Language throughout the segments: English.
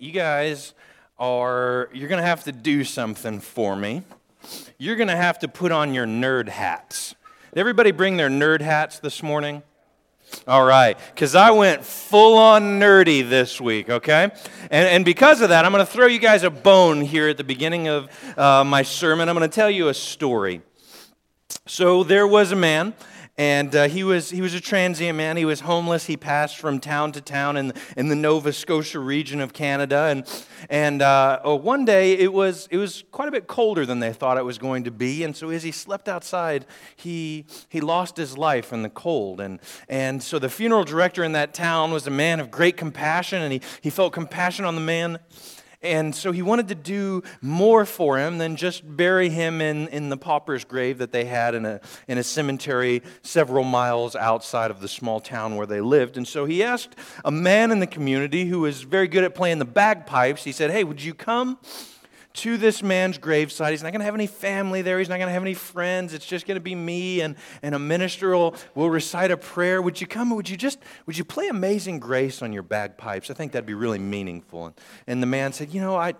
You guys are, you're going to have to do something for me. You're going to have to put on your nerd hats. Did everybody bring their nerd hats this morning? All right, because I went full on nerdy this week, okay? And, and because of that, I'm going to throw you guys a bone here at the beginning of uh, my sermon. I'm going to tell you a story. So there was a man and uh, he, was, he was a transient man. He was homeless. He passed from town to town in, in the Nova Scotia region of Canada. And, and uh, oh, one day it was, it was quite a bit colder than they thought it was going to be. And so as he slept outside, he, he lost his life in the cold. And, and so the funeral director in that town was a man of great compassion, and he, he felt compassion on the man and so he wanted to do more for him than just bury him in, in the pauper's grave that they had in a, in a cemetery several miles outside of the small town where they lived. And so he asked a man in the community who was very good at playing the bagpipes, he said, Hey, would you come? To this man's graveside. He's not going to have any family there. He's not going to have any friends. It's just going to be me and, and a minister will, will recite a prayer. Would you come? Would you just, would you play Amazing Grace on your bagpipes? I think that'd be really meaningful. And, and the man said, you know, I,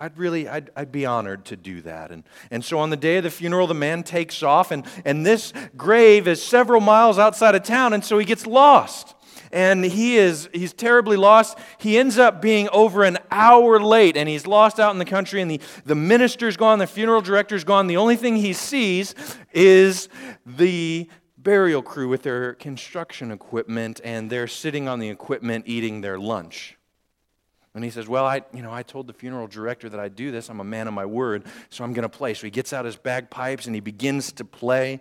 I'd really, I'd, I'd be honored to do that. And, and so on the day of the funeral, the man takes off, and, and this grave is several miles outside of town, and so he gets lost and he is he's terribly lost. He ends up being over an hour late and he's lost out in the country and the, the minister's gone, the funeral director's gone. The only thing he sees is the burial crew with their construction equipment and they're sitting on the equipment eating their lunch. And he says, Well, I, you know, I told the funeral director that I'd do this. I'm a man of my word, so I'm going to play. So he gets out his bagpipes and he begins to play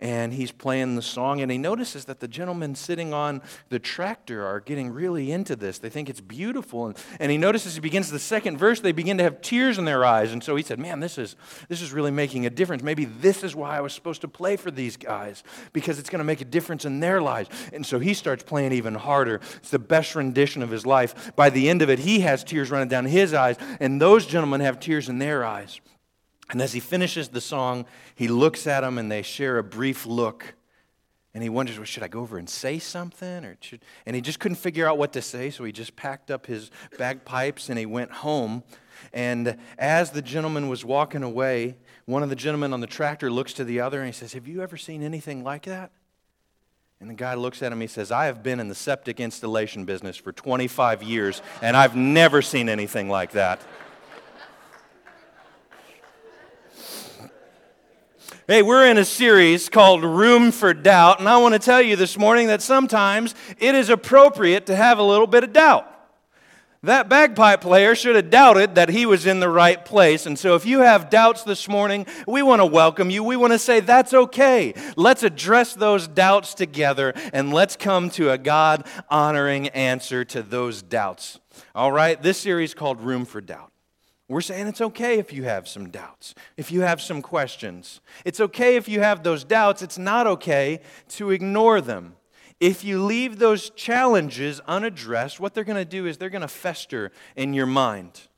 and he's playing the song, and he notices that the gentlemen sitting on the tractor are getting really into this. They think it's beautiful. And, and he notices he begins the second verse, they begin to have tears in their eyes. And so he said, Man, this is, this is really making a difference. Maybe this is why I was supposed to play for these guys, because it's going to make a difference in their lives. And so he starts playing even harder. It's the best rendition of his life. By the end of it, he has tears running down his eyes, and those gentlemen have tears in their eyes. And as he finishes the song, he looks at them and they share a brief look. And he wonders, well, should I go over and say something? Or should... And he just couldn't figure out what to say, so he just packed up his bagpipes and he went home. And as the gentleman was walking away, one of the gentlemen on the tractor looks to the other and he says, Have you ever seen anything like that? And the guy looks at him, and he says, I have been in the septic installation business for 25 years, and I've never seen anything like that. Hey, we're in a series called Room for Doubt, and I want to tell you this morning that sometimes it is appropriate to have a little bit of doubt. That bagpipe player should have doubted that he was in the right place. And so, if you have doubts this morning, we want to welcome you. We want to say that's okay. Let's address those doubts together and let's come to a God honoring answer to those doubts. All right? This series called Room for Doubt. We're saying it's okay if you have some doubts, if you have some questions. It's okay if you have those doubts. It's not okay to ignore them. If you leave those challenges unaddressed, what they're going to do is they're going to fester in your mind.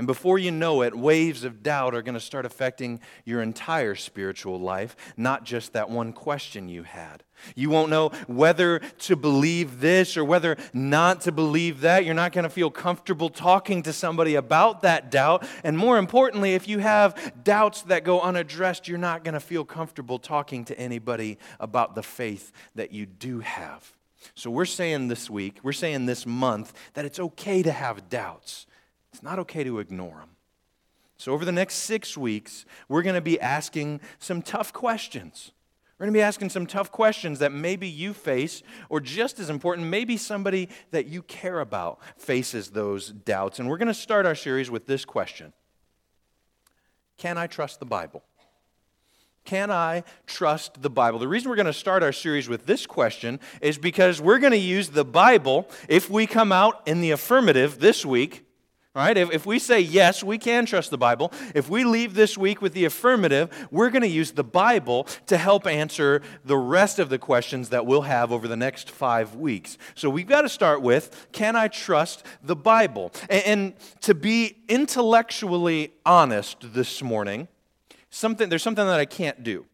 And before you know it, waves of doubt are going to start affecting your entire spiritual life, not just that one question you had. You won't know whether to believe this or whether not to believe that. You're not going to feel comfortable talking to somebody about that doubt. And more importantly, if you have doubts that go unaddressed, you're not going to feel comfortable talking to anybody about the faith that you do have. So we're saying this week, we're saying this month, that it's okay to have doubts. It's not okay to ignore them. So, over the next six weeks, we're going to be asking some tough questions. We're going to be asking some tough questions that maybe you face, or just as important, maybe somebody that you care about faces those doubts. And we're going to start our series with this question Can I trust the Bible? Can I trust the Bible? The reason we're going to start our series with this question is because we're going to use the Bible if we come out in the affirmative this week right, if, if we say yes, we can trust the Bible. If we leave this week with the affirmative, we're going to use the Bible to help answer the rest of the questions that we'll have over the next five weeks. So we've got to start with can I trust the Bible? And, and to be intellectually honest this morning, something, there's something that I can't do.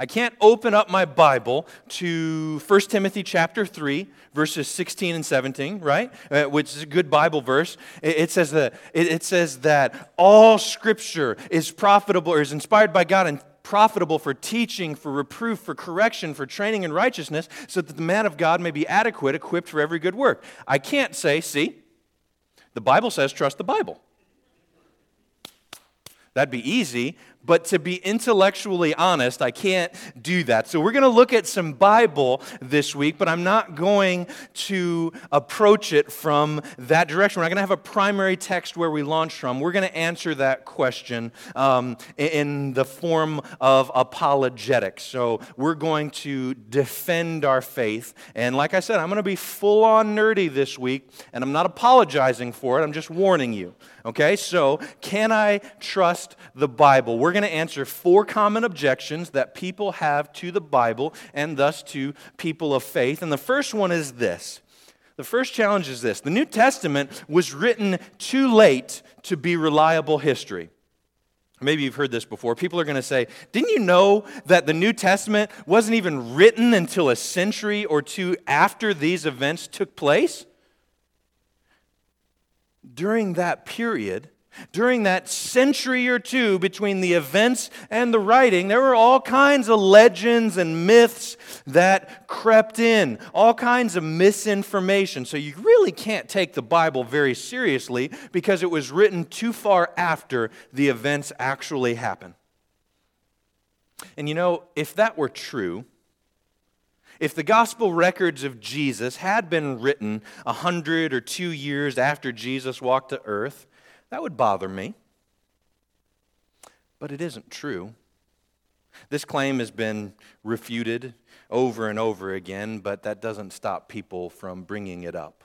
I can't open up my Bible to 1 Timothy chapter 3, verses 16 and 17, right? Uh, which is a good Bible verse. It, it says that it, it says that all scripture is profitable or is inspired by God and profitable for teaching, for reproof, for correction, for training in righteousness, so that the man of God may be adequate, equipped for every good work. I can't say, see, the Bible says trust the Bible. That'd be easy, but to be intellectually honest, I can't do that. So we're going to look at some Bible this week, but I'm not going to approach it from that direction. We're not going to have a primary text where we launch from. We're going to answer that question um, in the form of apologetics. So we're going to defend our faith. And like I said, I'm going to be full on nerdy this week, and I'm not apologizing for it, I'm just warning you. Okay, so can I trust the Bible? We're going to answer four common objections that people have to the Bible and thus to people of faith. And the first one is this the first challenge is this the New Testament was written too late to be reliable history. Maybe you've heard this before. People are going to say, Didn't you know that the New Testament wasn't even written until a century or two after these events took place? During that period, during that century or two between the events and the writing, there were all kinds of legends and myths that crept in, all kinds of misinformation. So you really can't take the Bible very seriously because it was written too far after the events actually happened. And you know, if that were true, if the gospel records of Jesus had been written a hundred or two years after Jesus walked the earth, that would bother me. But it isn't true. This claim has been refuted over and over again, but that doesn't stop people from bringing it up.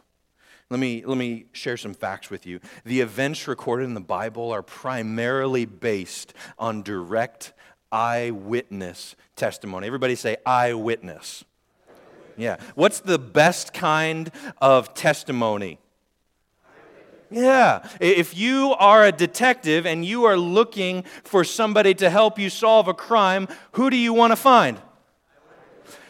Let me, let me share some facts with you. The events recorded in the Bible are primarily based on direct eyewitness testimony. Everybody say eyewitness. Yeah. What's the best kind of testimony? Yeah. If you are a detective and you are looking for somebody to help you solve a crime, who do you want to find?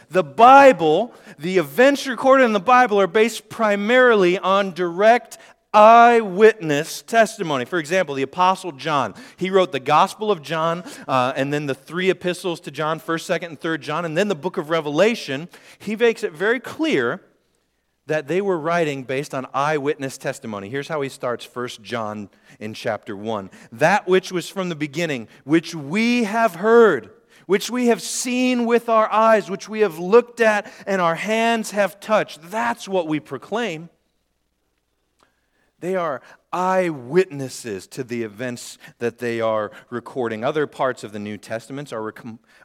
The Bible, the events recorded in the Bible are based primarily on direct eyewitness testimony. For example, the Apostle John, he wrote the Gospel of John uh, and then the three epistles to John, 1st, 2nd, and 3rd John, and then the book of Revelation. He makes it very clear that they were writing based on eyewitness testimony. Here's how he starts 1 John in chapter 1. That which was from the beginning, which we have heard, which we have seen with our eyes, which we have looked at and our hands have touched, that's what we proclaim. They are eyewitnesses to the events that they are recording. Other parts of the New Testament are,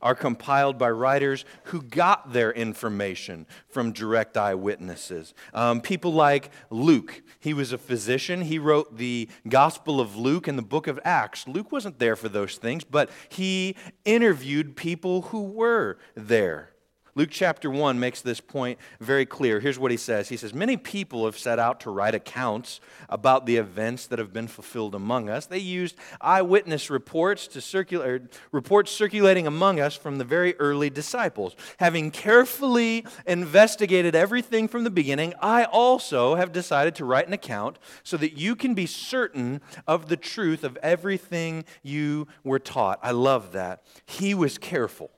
are compiled by writers who got their information from direct eyewitnesses. Um, people like Luke, he was a physician. He wrote the Gospel of Luke and the book of Acts. Luke wasn't there for those things, but he interviewed people who were there. Luke chapter 1 makes this point very clear. Here's what he says He says, Many people have set out to write accounts about the events that have been fulfilled among us. They used eyewitness reports to circulate, er, reports circulating among us from the very early disciples. Having carefully investigated everything from the beginning, I also have decided to write an account so that you can be certain of the truth of everything you were taught. I love that. He was careful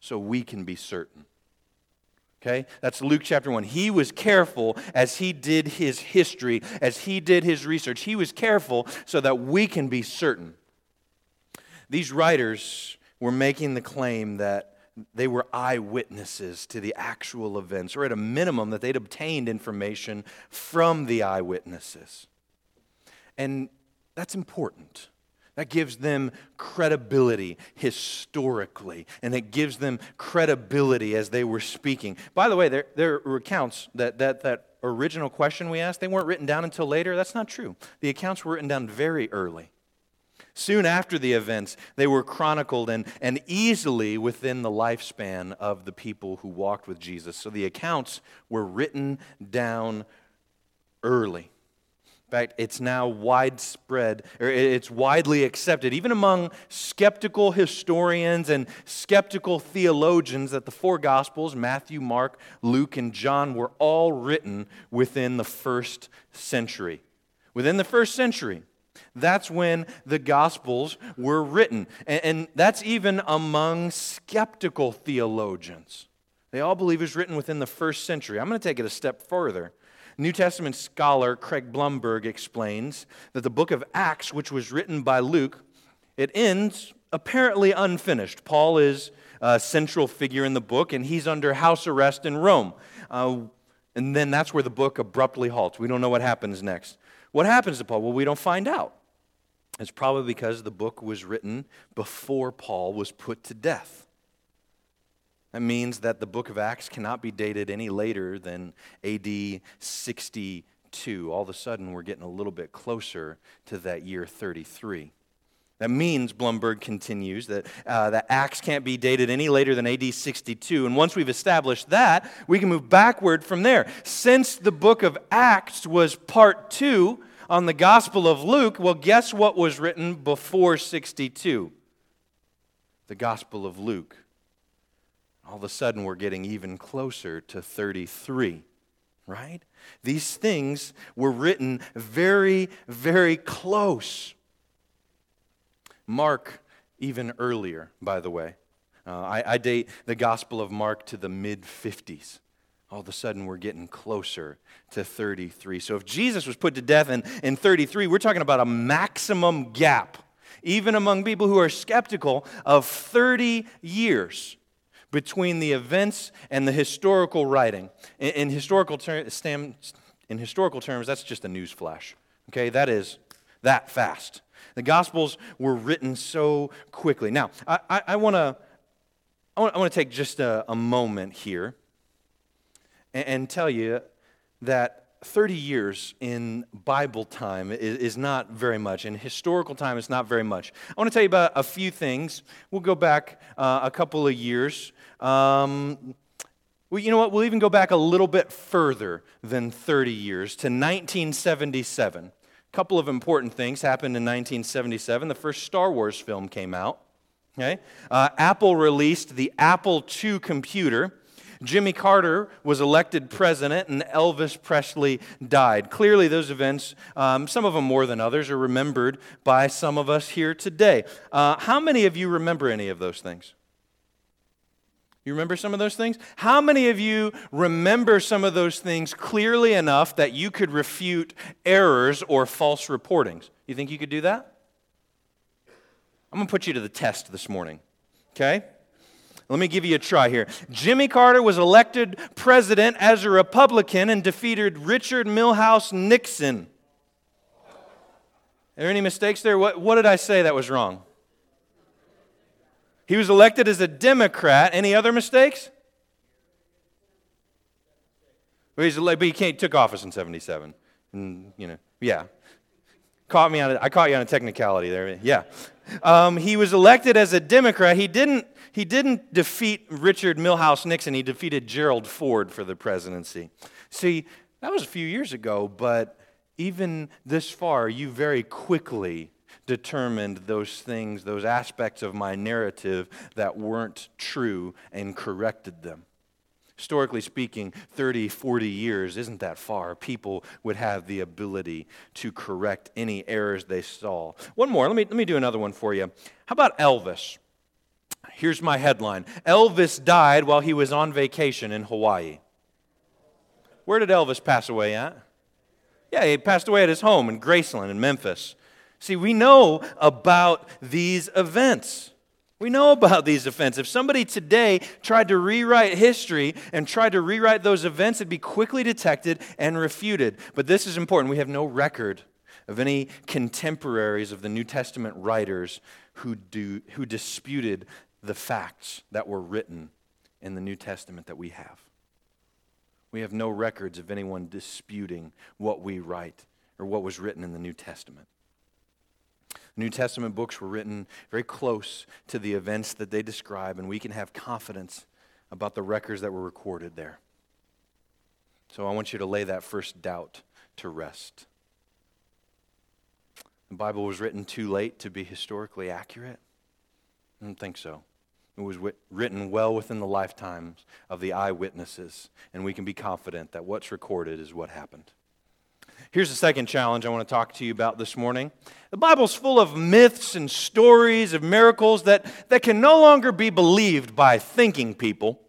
so we can be certain. Okay? That's Luke chapter 1. He was careful as he did his history, as he did his research. He was careful so that we can be certain. These writers were making the claim that they were eyewitnesses to the actual events, or at a minimum, that they'd obtained information from the eyewitnesses. And that's important. That gives them credibility historically, and it gives them credibility as they were speaking. By the way, there, there are accounts that, that, that original question we asked, they weren't written down until later. That's not true. The accounts were written down very early. Soon after the events, they were chronicled and, and easily within the lifespan of the people who walked with Jesus. So the accounts were written down early. Fact, it's now widespread, or it's widely accepted, even among skeptical historians and skeptical theologians, that the four Gospels Matthew, Mark, Luke, and John were all written within the first century. Within the first century. That's when the Gospels were written. And, that's even among skeptical theologians. They all believe it was written within the first century. I'm going to take it a step further. New Testament scholar Craig Blomberg explains that the book of Acts, which was written by Luke, it ends apparently unfinished. Paul is a central figure in the book, and he's under house arrest in Rome. Uh, and then that's where the book abruptly halts. We don't know what happens next. What happens to Paul? Well, we don't find out. It's probably because the book was written before Paul was put to death. That means that the book of Acts cannot be dated any later than AD 62. All of a sudden, we're getting a little bit closer to that year 33. That means, Blomberg continues, that, uh, that Acts can't be dated any later than AD 62. And once we've established that, we can move backward from there. Since the book of Acts was part two on the Gospel of Luke, well, guess what was written before 62? The Gospel of Luke all of a sudden we're getting even closer to 33, right? These things were written very, very close. Mark, even earlier, by the way. Uh, I, I date the Gospel of Mark to the mid 50s all of a sudden we're getting closer to 33. So if Jesus was put to death in, in 33, we're talking about a maximum gap, even among people who are skeptical, of 30 years between the events and the historical writing. In, in historical, ter- in historical terms, that's just a news flash. Okay, that is that fast. The Gospels were written so quickly. Now, I, I, I want to I want to take just a, a moment here and, and, tell you that 30 years in Bible time is, is, not very much. In historical time, it's not very much. I want to tell you about a few things. We'll go back uh, a couple of years. Um, well, you know what? We'll even go back a little bit further than 30 years to 1977. A couple of important things happened in 1977. The first Star Wars film came out. Okay? Uh, Apple released the Apple II computer. Jimmy Carter was elected president and Elvis Presley died. Clearly, those events, um, some of them more than others, are remembered by some of us here today. Uh, how many of you remember any of those things? You remember some of those things? How many of you remember some of those things clearly enough that you could refute errors or false reportings? You think you could do that? I'm going to put you to the test this morning. Okay? Let me give you a try here. Jimmy Carter was elected president as a Republican and defeated Richard Milhous Nixon. Are there any mistakes there? What, what did I say that was wrong? He was elected as a Democrat. Any other mistakes? But, he's, but he took office in 77. And, you know, yeah. Caught me on a, I caught you on a technicality there. Yeah. Um, he was elected as a Democrat. He didn't, he didn't defeat Richard Milhous Nixon. He defeated Gerald Ford for the presidency. See, that was a few years ago, but even this far, you very quickly determined those things, those aspects of my narrative that weren't true and corrected them. Historically speaking, 30, 40 years isn't that far. People would have the ability to correct any errors they saw. One more, let me, let me do another one for you. How about Elvis? Here's my headline Elvis died while he was on vacation in Hawaii. Where did Elvis pass away at? Yeah, he passed away at his home in Graceland in Memphis. See, we know about these events. We know about these events. If somebody today tried to rewrite history and tried to rewrite those events, it'd be quickly detected and refuted. But this is important. We have no record of any contemporaries of the New Testament writers who, do, who disputed the facts that were written in the New Testament that we have. We have no records of anyone disputing what we write or what was written in the New Testament. New Testament books were written very close to the events that they describe, and we can have confidence about the records that were recorded there. So I want you to lay that first doubt to rest. The Bible was written too late to be historically accurate? I don't think so. It was written well within the lifetimes of the eyewitnesses, and we can be confident that what's recorded is what happened. Here's the second challenge I want to talk to you about this morning. The Bible's full of myths and stories of miracles that, that can no longer be believed by thinking people.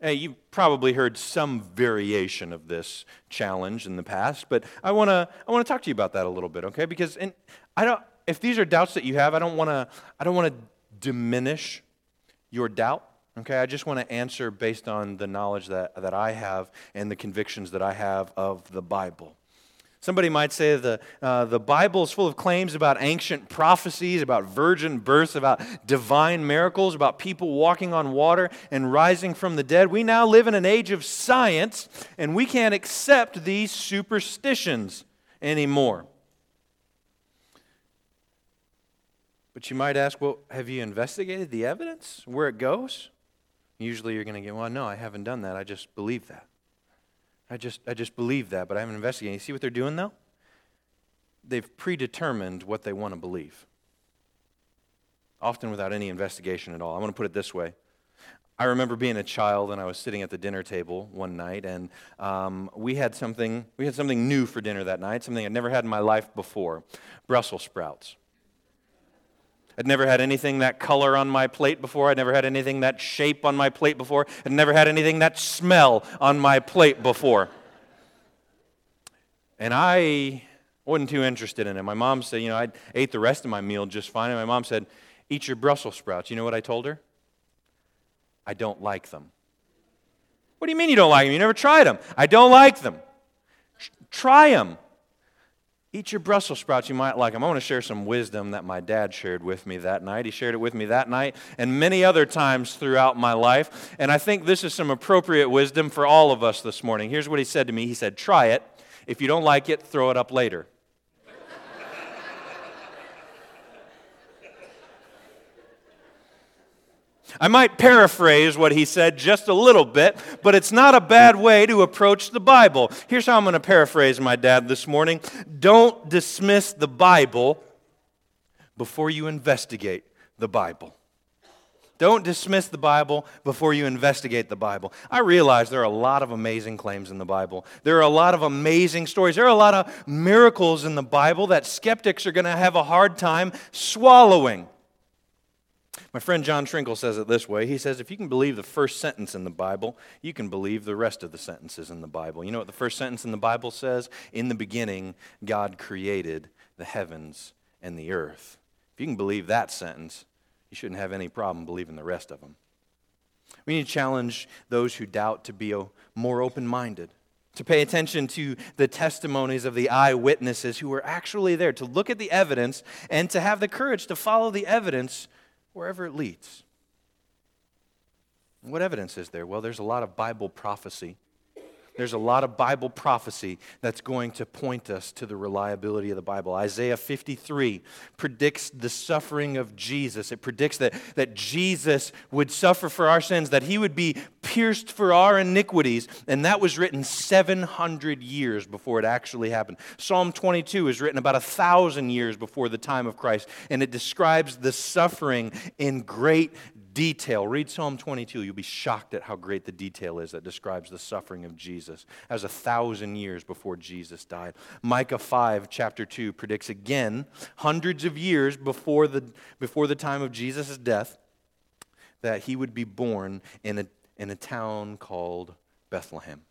Hey, you've probably heard some variation of this challenge in the past, but I want to I want to talk to you about that a little bit, okay? Because in, I don't if these are doubts that you have, I don't want to I don't want to diminish your doubt. Okay, I just want to answer based on the knowledge that, that I have and the convictions that I have of the Bible. Somebody might say the, uh, the Bible is full of claims about ancient prophecies, about virgin births, about divine miracles, about people walking on water and rising from the dead. We now live in an age of science, and we can't accept these superstitions anymore. But you might ask, well, have you investigated the evidence, where it goes? Usually you're going to get, well, no, I haven't done that. I just believe that. I just, I just believe that, but I haven't investigated. You see what they're doing, though? They've predetermined what they want to believe, often without any investigation at all. I want to put it this way. I remember being a child and I was sitting at the dinner table one night, and um, we had something we had something new for dinner that night, something I'd never had in my life before: Brussels sprouts. I'd never had anything that color on my plate before. I'd never had anything that shape on my plate before. I'd never had anything that smell on my plate before. And I wasn't too interested in it. My mom said, you know, I ate the rest of my meal just fine. And my mom said, eat your Brussels sprouts. You know what I told her? I don't like them. What do you mean you don't like them? You never tried them. I don't like them. Try them. Eat your Brussels sprouts, you might like them. I want to share some wisdom that my dad shared with me that night. He shared it with me that night and many other times throughout my life. And I think this is some appropriate wisdom for all of us this morning. Here's what he said to me He said, Try it. If you don't like it, throw it up later. I might paraphrase what he said just a little bit, but it's not a bad way to approach the Bible. Here's how I'm going to paraphrase my dad this morning Don't dismiss the Bible before you investigate the Bible. Don't dismiss the Bible before you investigate the Bible. I realize there are a lot of amazing claims in the Bible. There are a lot of amazing stories. There are a lot of miracles in the Bible that skeptics are going to have a hard time swallowing. My friend John Trinkle says it this way. He says, if you can believe the first sentence in the Bible, you can believe the rest of the sentences in the Bible. You know what the first sentence in the Bible says? In the beginning, God created the heavens and the earth. If you can believe that sentence, you shouldn't have any problem believing the rest of them. We need to challenge those who doubt to be more open minded, to pay attention to the testimonies of the eyewitnesses who were actually there, to look at the evidence, and to have the courage to follow the evidence wherever it leads. What evidence is there? Well, there's a lot of Bible prophecy there's a lot of Bible prophecy that's going to point us to the reliability of the Bible. Isaiah 53 predicts the suffering of Jesus. It predicts that, that Jesus would suffer for our sins, that he would be pierced for our iniquities, and that was written 700 years before it actually happened. Psalm 22 is written about a thousand years before the time of Christ, and it describes the suffering in great detail. Read Psalm 22. You'll be shocked at how great the detail is that describes the suffering of Jesus as a thousand years before Jesus died. Micah 5, chapter 2, predicts again, hundreds of years before the, before the time of Jesus' death, that he would be born in a, in a town called Bethlehem,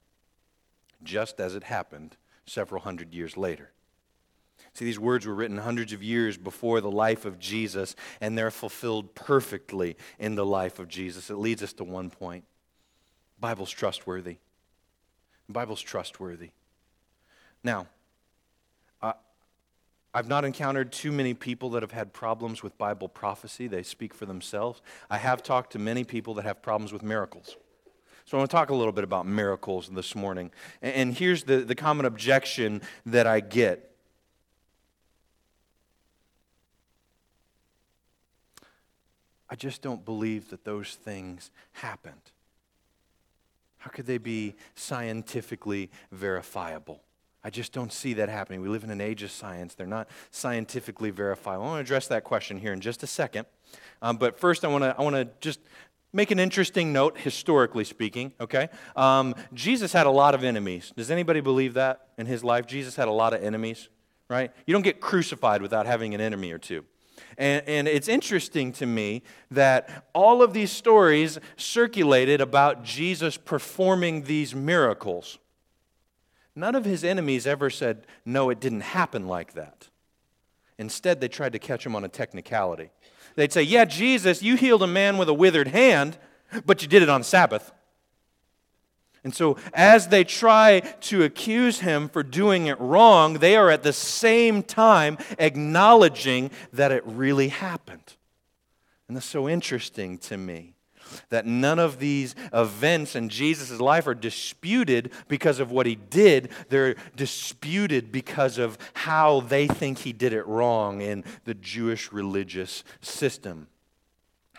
just as it happened several hundred years later. See, these words were written hundreds of years before the life of Jesus, and they're fulfilled perfectly in the life of Jesus. It leads us to one point the Bible's trustworthy. The Bible's trustworthy. Now, uh, I've not encountered too many people that have had problems with Bible prophecy. They speak for themselves. I have talked to many people that have problems with miracles. So I want to talk a little bit about miracles this morning. And here's the, the common objection that I get I just don't believe that those things happened. How could they be scientifically verifiable? I just don't see that happening. We live in an age of science. They're not scientifically verifiable. I want to address that question here in just a second. Um, but first, I want to I want to just make an interesting note, historically speaking, okay? Um, Jesus had a lot of enemies. Does anybody believe that in his life? Jesus had a lot of enemies, right? You don't get crucified without having an enemy or two. And, and it's interesting to me that all of these stories circulated about Jesus performing these miracles. None of his enemies ever said, No, it didn't happen like that. Instead, they tried to catch him on a technicality. They'd say, Yeah, Jesus, you healed a man with a withered hand, but you did it on Sabbath. And so, as they try to accuse him for doing it wrong, they are at the same time acknowledging that it really happened. And that's so interesting to me that none of these events in Jesus' life are disputed because of what he did. They're disputed because of how they think he did it wrong in the Jewish religious system.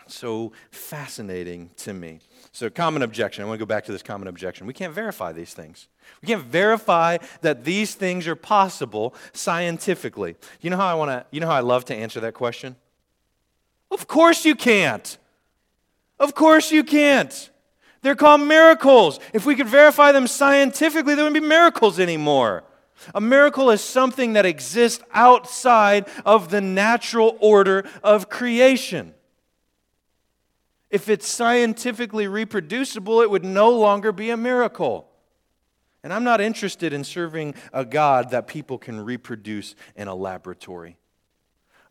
So fascinating to me. So, common objection. I want to go back to this common objection. We can't verify these things. We can't verify that these things are possible scientifically. You know how I want to, you know how I love to answer that question? Of course you can't. Of course you can't. They're called miracles. If we could verify them scientifically, there wouldn't be miracles anymore. A miracle is something that exists outside of the natural order of creation. If it's scientifically reproducible, it would no longer be a miracle. And I'm not interested in serving a God that people can reproduce in a laboratory.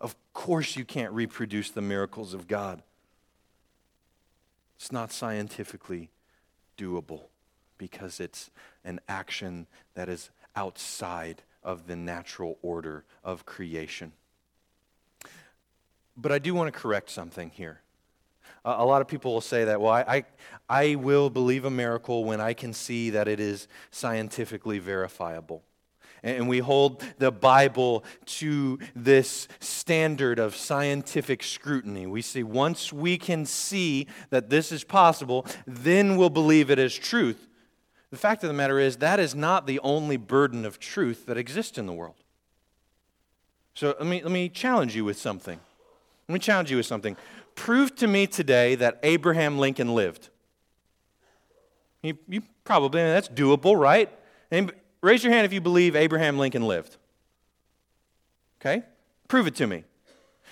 Of course, you can't reproduce the miracles of God. It's not scientifically doable because it's an action that is outside of the natural order of creation. But I do want to correct something here. A lot of people will say that, well, I, I, will believe a miracle when I can see that it is scientifically verifiable and we hold the Bible to this standard of scientific scrutiny. We see once we can see that this is possible, then we'll believe it as truth. The fact of the matter is, that is not the only burden of truth that exists in the world. So let me, let me challenge you with something. Let me challenge you with something. Prove to me today that Abraham Lincoln lived. You, you probably, that's doable, right? Raise your hand if you believe Abraham Lincoln lived. Okay? Prove it to me.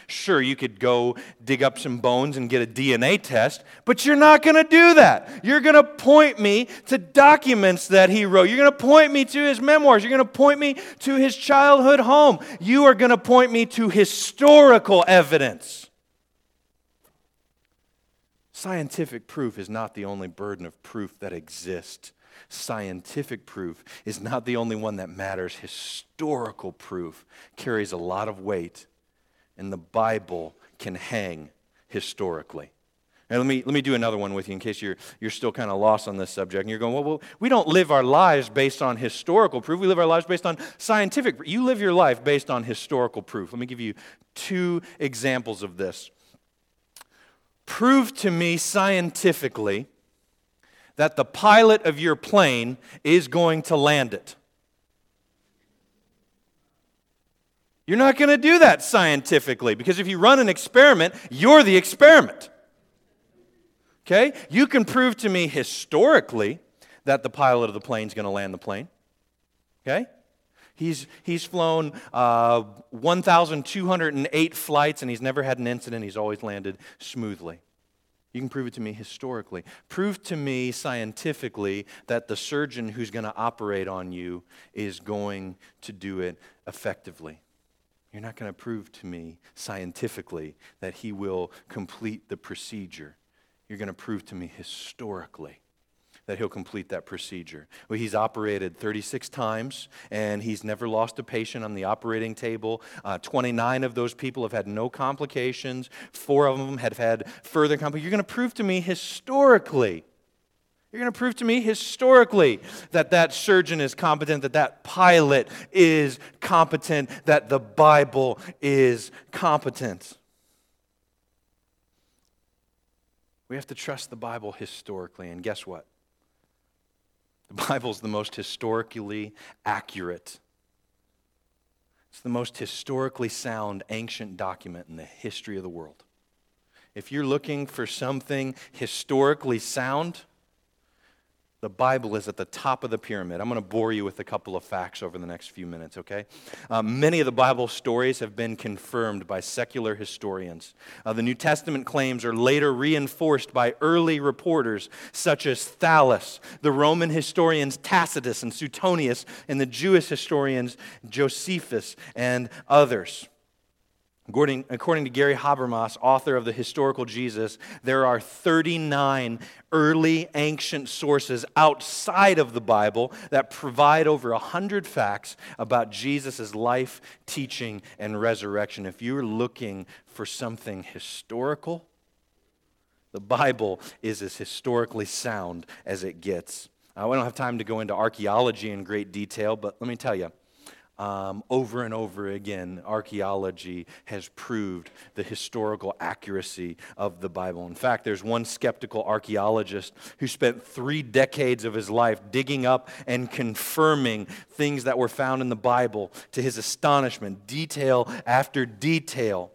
Sure, you could go dig up some bones and get a DNA test, but you're not going to do that. You're going to point me to documents that he wrote. You're going to point me to his memoirs. You're going to point me to his childhood home. You are going to point me to historical evidence. Scientific proof is not the only burden of proof that exists scientific proof is not the only one that matters. Historical proof carries a lot of weight, and the Bible can hang historically. And let me, let me do another one with you in case you're, you're still kind of lost on this subject. And you're going, well, well, we don't live our lives based on historical proof. We live our lives based on scientific You live your life based on historical proof. Let me give you two examples of this. Prove to me scientifically that the pilot of your plane is going to land it. You're not going to do that scientifically because if you run an experiment, you're the experiment. Okay? You can prove to me historically that the pilot of the plane is going to land the plane. Okay? He's, he's flown uh, 1,208 flights and he's never had an incident. He's always landed smoothly. You can prove it to me historically. Prove to me scientifically that the surgeon who's going to operate on you is going to do it effectively. You're not going to prove to me scientifically that he will complete the procedure. You're going to prove to me historically that he'll complete that procedure. Well, he's operated 36 times and he's never lost a patient on the operating table. Uh, 29 of those people have had no complications, four of them have had further complications. You're going to prove to me historically. You're going to prove to me historically that that surgeon is competent, that that pilot is competent, that the Bible is competent. We have to trust the Bible historically, and guess what? The Bible's the most historically accurate. It's the most historically sound ancient document in the history of the world. If you're looking for something historically sound, the Bible is at the top of the pyramid. I'm going to bore you with a couple of facts over the next few minutes, okay? Um, many of the Bible stories have been confirmed by secular historians. Uh, the New Testament claims are later reinforced by early reporters such as Thallus, the Roman historians Tacitus and Suetonius, and the Jewish historians Josephus and others. According, according, to Gary Habermas, author of The Historical Jesus, there are 39 early ancient sources outside of the Bible that provide over 100 facts about Jesus' life, teaching, and resurrection. If you're looking for something historical, the Bible is as historically sound as it gets. Uh, don't have time to go into archaeology in great detail, but let me tell you um, over and over again, archaeology has proved the historical accuracy of the Bible. In fact, there's one skeptical archaeologist who spent three decades of his life digging up and confirming things that were found in the Bible. To his astonishment, detail after detail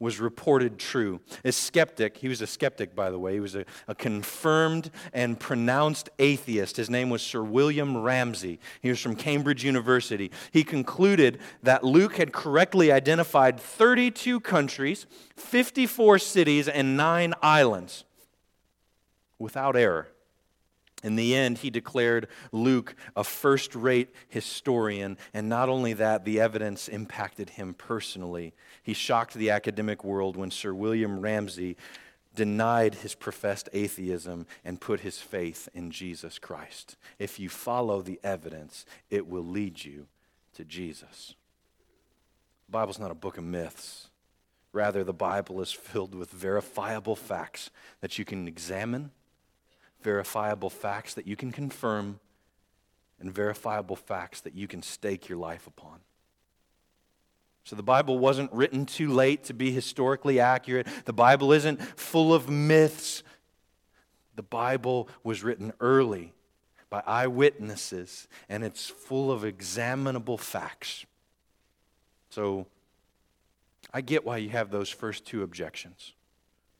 was reported true. A skeptic, he was a skeptic, by the way, he was a, a, confirmed and pronounced atheist. His name was Sir William Ramsay. He was from Cambridge University. He concluded that Luke had correctly identified 32 countries, 54 cities, and nine islands without error. In the end, he declared Luke a first rate historian, and not only that, the evidence impacted him personally. He shocked the academic world when Sir William Ramsay denied his professed atheism and put his faith in Jesus Christ. If you follow the evidence, it will lead you to Jesus. The Bible's not a book of myths. Rather, the Bible is filled with verifiable facts that you can examine verifiable facts that you can confirm, and verifiable facts that you can stake your life upon. So the Bible wasn't written too late to be historically accurate. The Bible isn't full of myths. The Bible was written early by eyewitnesses, and it's full of examinable facts. So I get why you have those first two objections,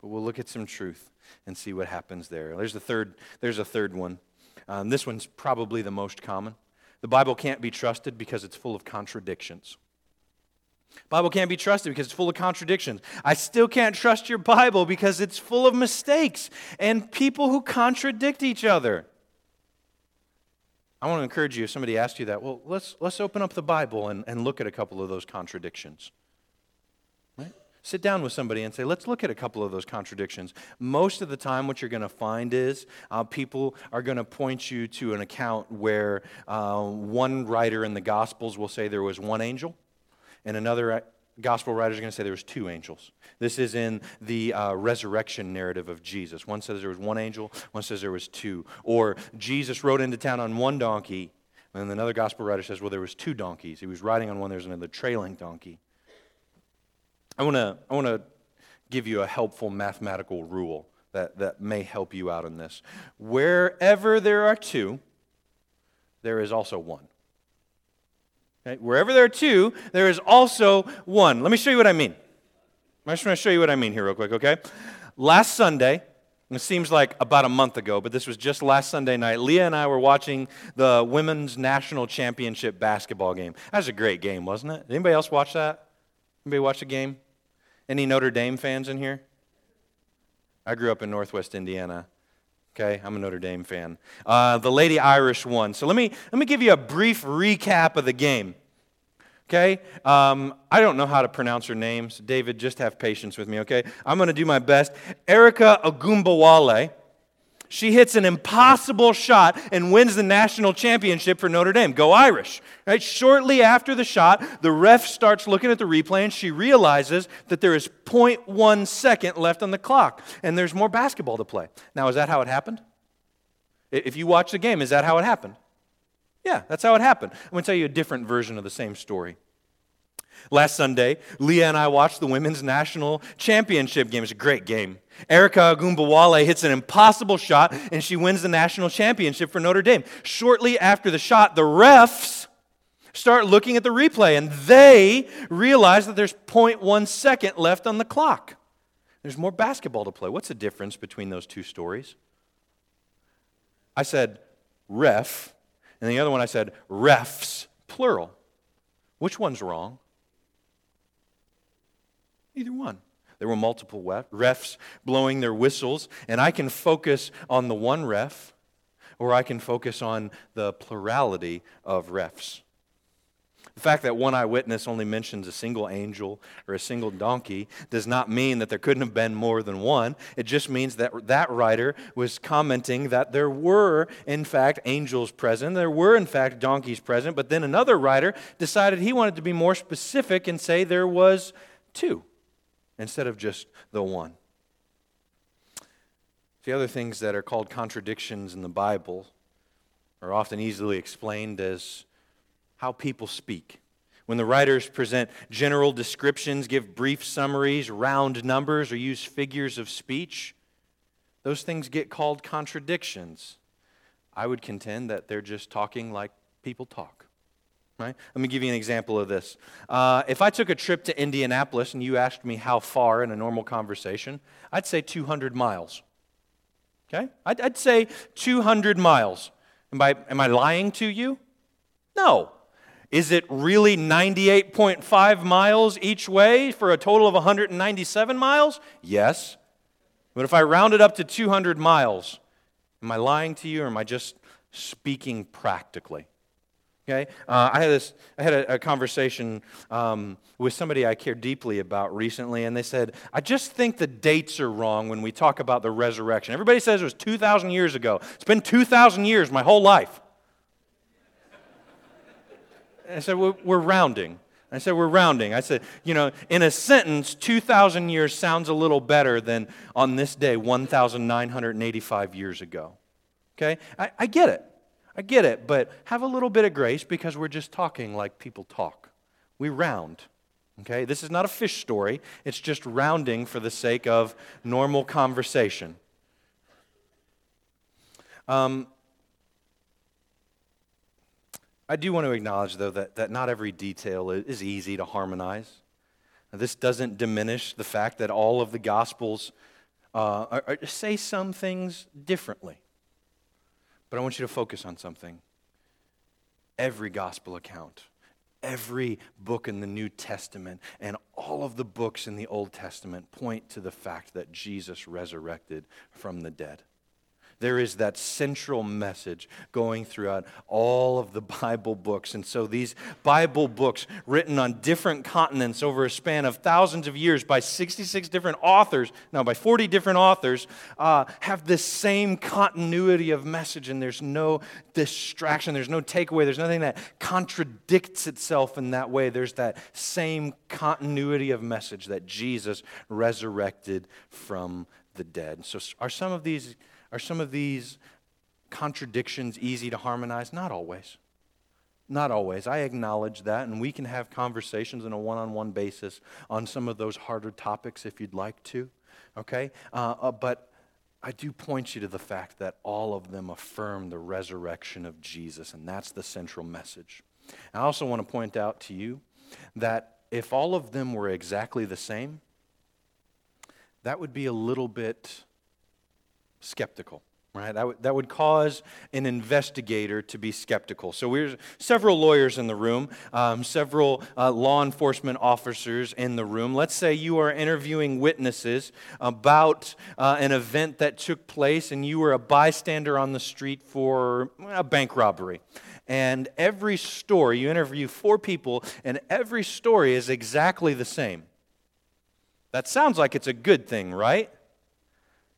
but we'll look at some truth and see what happens there. There's, the third, there's a third one. Um, this one's probably the most common. The Bible can't be trusted because it's full of contradictions. Bible can't be trusted because it's full of contradictions. I still can't trust your Bible because it's full of mistakes and people who contradict each other. I want to encourage you if somebody asks you that, well, let's, let's open up the Bible and, and look at a couple of those contradictions. Right? Sit down with somebody and say, let's look at a couple of those contradictions. Most of the time, what you're going to find is uh, people are going to point you to an account where uh, one writer in the Gospels will say there was one angel, and another uh, gospel writer is going to say there was two angels. This is in the uh, resurrection narrative of Jesus. One says there was one angel, one says there was two. Or Jesus rode into town on one donkey, and another gospel writer says, well, there was two donkeys. He was riding on one, there's another trailing donkey. I want to I want to give you a helpful mathematical rule that, that may help you out in this. Wherever there are two, there is also one. Okay? Wherever there are two, there is also one. Let me show you what I mean. I just want to show you what I mean here, real quick, okay? Last Sunday, it seems like about a month ago, but this was just last Sunday night. Leah and I were watching the women's national championship basketball game. That was a great game, wasn't it? Anybody else watch that? Anybody watch the game? Any Notre Dame fans in here? I grew up in Northwest Indiana. Okay, I'm a Notre Dame fan. Uh, the Lady Irish won. So let me let me give you a brief recap of the game. Okay, um, I don't know how to pronounce her names. David, just have patience with me. Okay, I'm going to do my best. Erica Ogunbowale she hits an impossible shot and wins the national championship for Notre Dame. Go Irish. Right? Shortly after the shot, the ref starts looking at the replay and she realizes that there is 0.1 second left on the clock and there's more basketball to play. Now, is that how it happened? If you watch the game, is that how it happened? Yeah, that's how it happened. I'm going to tell you a different version of the same story. Last Sunday, Leah and I watched the women's national championship game. It's a great game. Erica Ogunbowale hits an impossible shot, and she wins the national championship for Notre Dame. Shortly after the shot, the refs start looking at the replay, and they realize that there's 0.1 second left on the clock. There's more basketball to play. What's the difference between those two stories? I said ref, and the other one I said refs, plural. Which one's wrong? Either one. There were multiple refs blowing their whistles, and I can focus on the one ref, or I can focus on the plurality of refs. The fact that one eyewitness only mentions a single angel or a single donkey does not mean that there couldn't have been more than one. It just means that that writer was commenting that there were, in fact, angels present. There were, in fact, donkeys present. But then another writer decided he wanted to be more specific and say there was two instead of just the one. The other things that are called contradictions in the Bible are often easily explained as how people speak. When the writers present general descriptions, give brief summaries, round numbers, or use figures of speech, those things get called contradictions. I would contend that they're just talking like people talk. Right? Let me give you an example of this. Uh, if I took a trip to Indianapolis and you asked me how far in a normal conversation, I'd say 200 miles. Okay? I'd, I'd say 200 miles. Am I, am I lying to you? No. Is it really 98.5 miles each way for a total of 197 miles? Yes. But if I round it up to 200 miles, am I lying to you or am I just speaking practically? Okay, uh, I had this. I had a, a conversation um, with somebody I care deeply about recently, and they said, "I just think the dates are wrong when we talk about the resurrection. Everybody says it was 2,000 years ago. It's been 2,000 years, my whole life." I said, "We're, we're rounding." I said, We're rounding. I said, You know, in a sentence, 2,000 years sounds a little better than on this day, 1,985 years ago. Okay? I, I get it. I get it, but have a little bit of grace because we're just talking like people talk. We round. Okay? This is not a fish story, it's just rounding for the sake of normal conversation. Um, I do want to acknowledge, though, that, that not every detail is easy to harmonize. Now, this doesn't diminish the fact that all of the Gospels uh, are, are, say some things differently. But I want you to focus on something. Every gospel account, every book in the New Testament, and all of the books in the Old Testament point to the fact that Jesus resurrected from the dead there is that central message going throughout all of the Bible books. And so these Bible books, written on different continents over a span of thousands of years by 66 different authors, now by 40 different authors, uh, have this same continuity of message, and there's no distraction, there's no takeaway, there's nothing that contradicts itself in that way. There's that same continuity of message that Jesus resurrected from the dead. So, are some of these are some of these contradictions easy to harmonize? Not always. Not always. I acknowledge that, and we can have conversations on a one on one basis on some of those harder topics if you'd like to. Okay? Uh, uh, but I do point you to the fact that all of them affirm the resurrection of Jesus, and that's the central message. I also want to point out to you that if all of them were exactly the same, that would be a little bit skeptical. Right? That, w- that would cause an investigator to be skeptical. So, we're several lawyers in the room, um, several uh, law enforcement officers in the room. Let's say you are interviewing witnesses about uh, an event that took place and you were a bystander on the street for a bank robbery. And every story, you interview four people, and every story is exactly the same. That sounds like it's a good thing, right?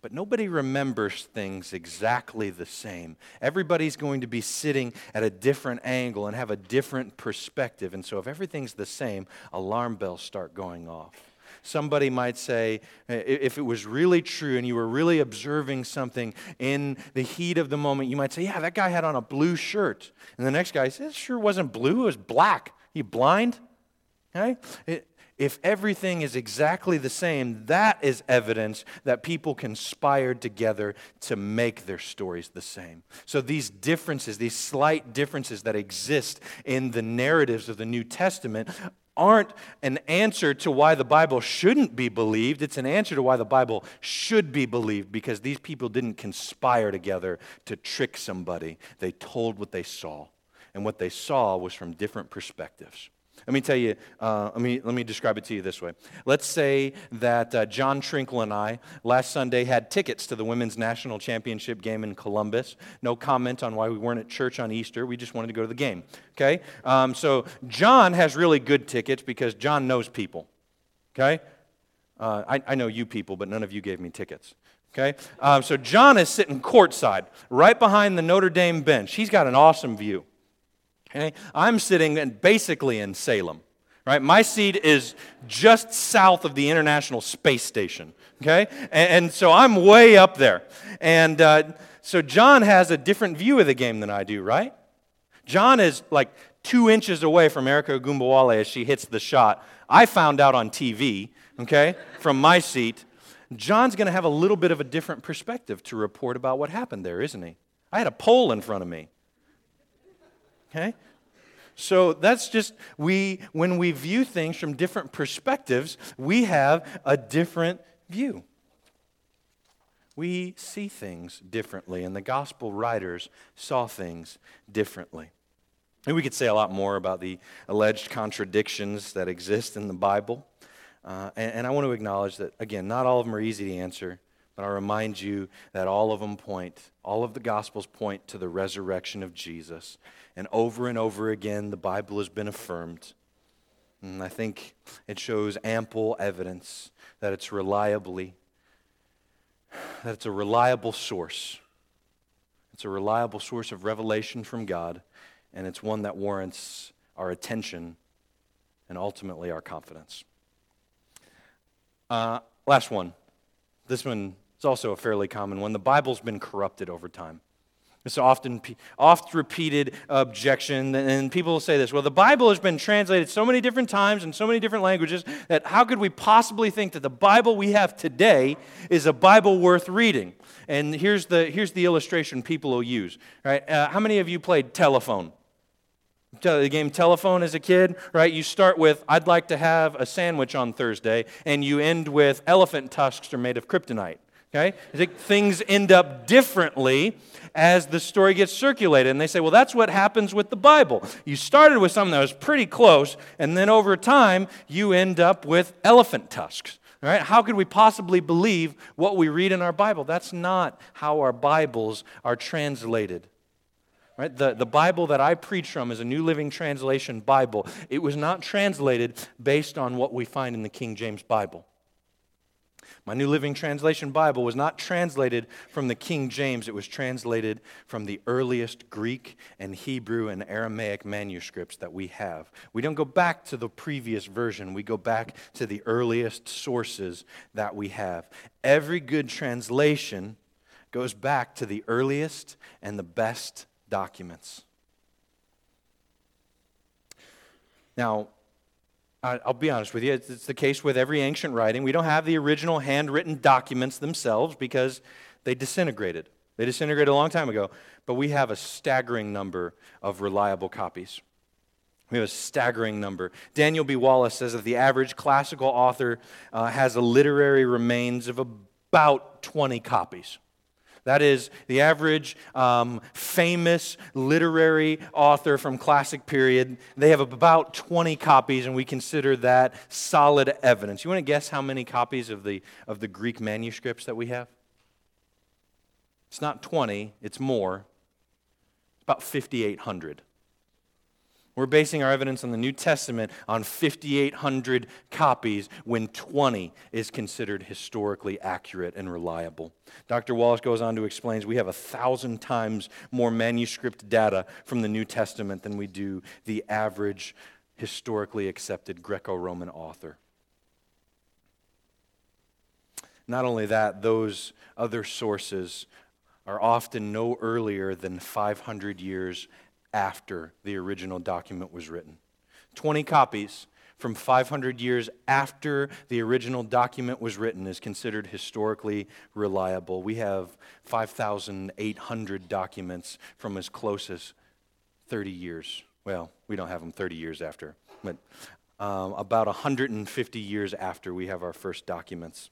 But nobody remembers things exactly the same. Everybody's going to be sitting at a different angle and have a different perspective. And so, if everything's the same, alarm bells start going off. Somebody might say, if it was really true and you were really observing something in the heat of the moment, you might say, Yeah, that guy had on a blue shirt. And the next guy says, It sure wasn't blue, it was black. You blind? Okay? It, if everything is exactly the same, that is evidence that people conspired together to make their stories the same. So these differences, these slight differences that exist in the narratives of the New Testament, aren't an answer to why the Bible shouldn't be believed. It's an answer to why the Bible should be believed because these people didn't conspire together to trick somebody. They told what they saw, and what they saw was from different perspectives. Let me tell you, uh, let, me, let me describe it to you this way. Let's say that uh, John Trinkle and I last Sunday had tickets to the Women's National Championship game in Columbus. No comment on why we weren't at church on Easter. We just wanted to go to the game. Okay? Um, so John has really good tickets because John knows people. Okay? Uh, I, I know you people, but none of you gave me tickets. Okay? Um, so John is sitting courtside, right behind the Notre Dame bench. He's got an awesome view. Okay? I'm sitting in, basically in Salem. Right? My seat is just south of the International Space Station. Okay? And, and so I'm way up there. And uh, so John has a different view of the game than I do, right? John is like two inches away from Arike Ogunbowale as she hits the shot. I found out on TV, okay, from my seat. John's going to have a little bit of a different perspective to report about what happened there, isn't he? I had a pole in front of me. Okay? So that's just we when we view things from different perspectives, we have a different view. We see things differently, and the gospel writers saw things differently. And we could say a lot more about the alleged contradictions that exist in the Bible. Uh, and, and I want to acknowledge that, again, not all of them are easy to answer, but I remind you that all of them point, all of the Gospels point to the resurrection of Jesus. And over and over again, the Bible has been affirmed. And I think it shows ample evidence that it's reliably, that it's a reliable source. It's a reliable source of revelation from God, and it's one that warrants our attention and ultimately our confidence. Uh, last one. This one is also a fairly common one. The Bible's been corrupted over time. It's often oft repeated objection, and people will say this: "Well, the Bible has been translated so many different times in so many different languages that how could we possibly think that the Bible we have today is a Bible worth reading?" And here's the here's the illustration people will use. Right? Uh, how many of you played telephone? The game telephone as a kid, right? You start with "I'd like to have a sandwich on Thursday," and you end with "Elephant tusks are made of kryptonite." Okay? I think things end up differently as the story gets circulated. And they say, well, that's what happens with the Bible. You started with something that was pretty close, and then over time, you end up with elephant tusks. All right? How could we possibly believe what we read in our Bible? That's not how our Bibles are translated. Right? The, the Bible that I preach from is a New Living Translation Bible. It was not translated based on what we find in the King James Bible. My New Living Translation Bible was not translated from the King James, it was translated from the earliest Greek and Hebrew and Aramaic manuscripts that we have. We don't go back to the previous version, we go back to the earliest sources that we have. Every good translation goes back to the earliest and the best documents. Now, I'll be honest with you, it's the case with every ancient writing. We don't have the original handwritten documents themselves because they disintegrated. They disintegrated a long time ago, but we have a staggering number of reliable copies. We have a staggering number. Daniel B. Wallace says that the average classical author uh, has a literary remains of about 20 copies. That is the average um, famous literary author from classic period. They have about 20 copies, and we consider that solid evidence. You want to guess how many copies of the, of the Greek manuscripts that we have? It's not 20, it's more. It's about 5,800. We're basing our evidence on the New Testament on 5,800 copies when 20 is considered historically accurate and reliable. Dr. Wallace goes on to explain we have a thousand times more manuscript data from the New Testament than we do the average historically accepted Greco Roman author. Not only that, those other sources are often no earlier than 500 years after the original document was written. 20 copies from 500 years after the original document was written is considered historically reliable. We have 5,800 documents from as close as 30 years. Well, we don't have them 30 years after, but um, about 150 years after we have our first documents.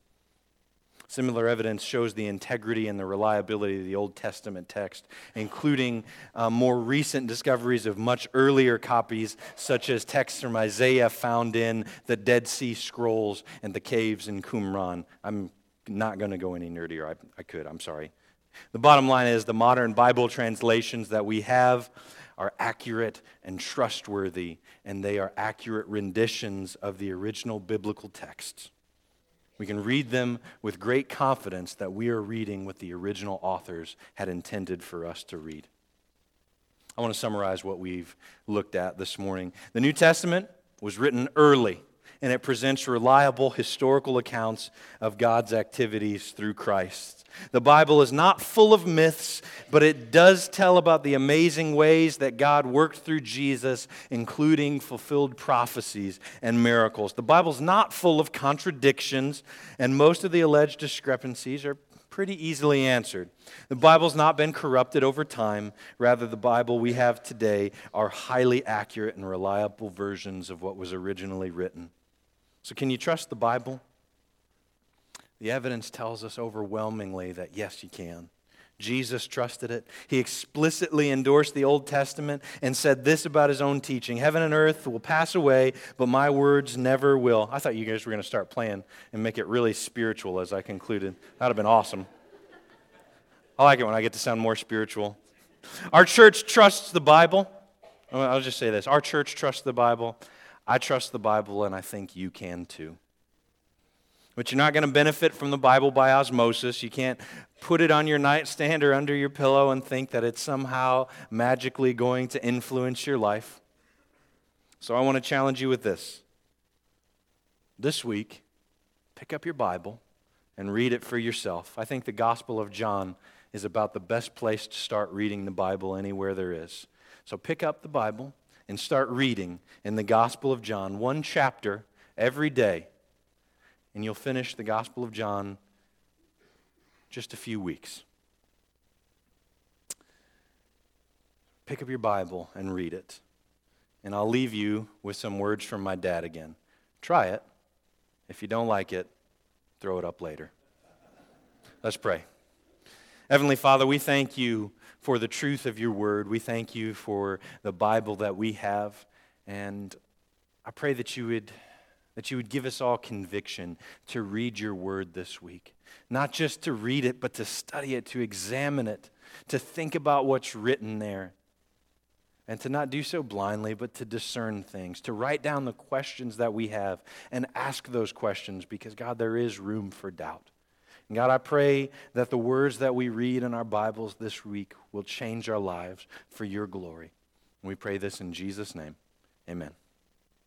Similar evidence shows the integrity and the reliability of the Old Testament text, including uh, more recent discoveries of much earlier copies, such as texts from Isaiah found in the Dead Sea Scrolls and the caves in Qumran. I'm not going to go any nerdier. I, I could, I'm sorry. The bottom line is the modern Bible translations that we have are accurate and trustworthy, and they are accurate renditions of the original biblical texts. We can read them with great confidence that we are reading what the original authors had intended for us to read. I want to summarize what we've looked at this morning. The New Testament was written early, and it presents reliable historical accounts of God's activities through Christ. The Bible is not full of myths, but it does tell about the amazing ways that God worked through Jesus, including fulfilled prophecies and miracles. The Bible's not full of contradictions, and most of the alleged discrepancies are pretty easily answered. The Bible's not been corrupted over time. Rather, the Bible we have today are highly accurate and reliable versions of what was originally written. So, can you trust the Bible? The evidence tells us overwhelmingly that yes, you can. Jesus trusted it. He explicitly endorsed the Old Testament and said this about his own teaching Heaven and earth will pass away, but my words never will. I thought you guys were going to start playing and make it really spiritual as I concluded. That would have been awesome. I like it when I get to sound more spiritual. Our church trusts the Bible. I'll just say this our church trusts the Bible. I trust the Bible, and I think you can too. But you're not going to benefit from the Bible by osmosis. You can't put it on your nightstand or under your pillow and think that it's somehow magically going to influence your life. So I want to challenge you with this. This week, pick up your Bible and read it for yourself. I think the Gospel of John is about the best place to start reading the Bible anywhere there is. So pick up the Bible and start reading in the Gospel of John, one chapter every day and you'll finish the Gospel of John just a few weeks. Pick up your Bible and read it. And I'll leave you with some words from my dad again. Try it. If you don't like it, throw it up later. Let's pray. Heavenly Father, we thank you for the truth of your word. We thank you for the Bible that we have. And I pray that you would that you would give us all conviction to read your word this week. Not just to read it, but to study it, to examine it, to think about what's written there. And to not do so blindly, but to discern things, to write down the questions that we have and ask those questions because, God, there is room for doubt. And God, I pray that the words that we read in our Bibles this week will change our lives for your glory. We pray this in Jesus' name. Amen.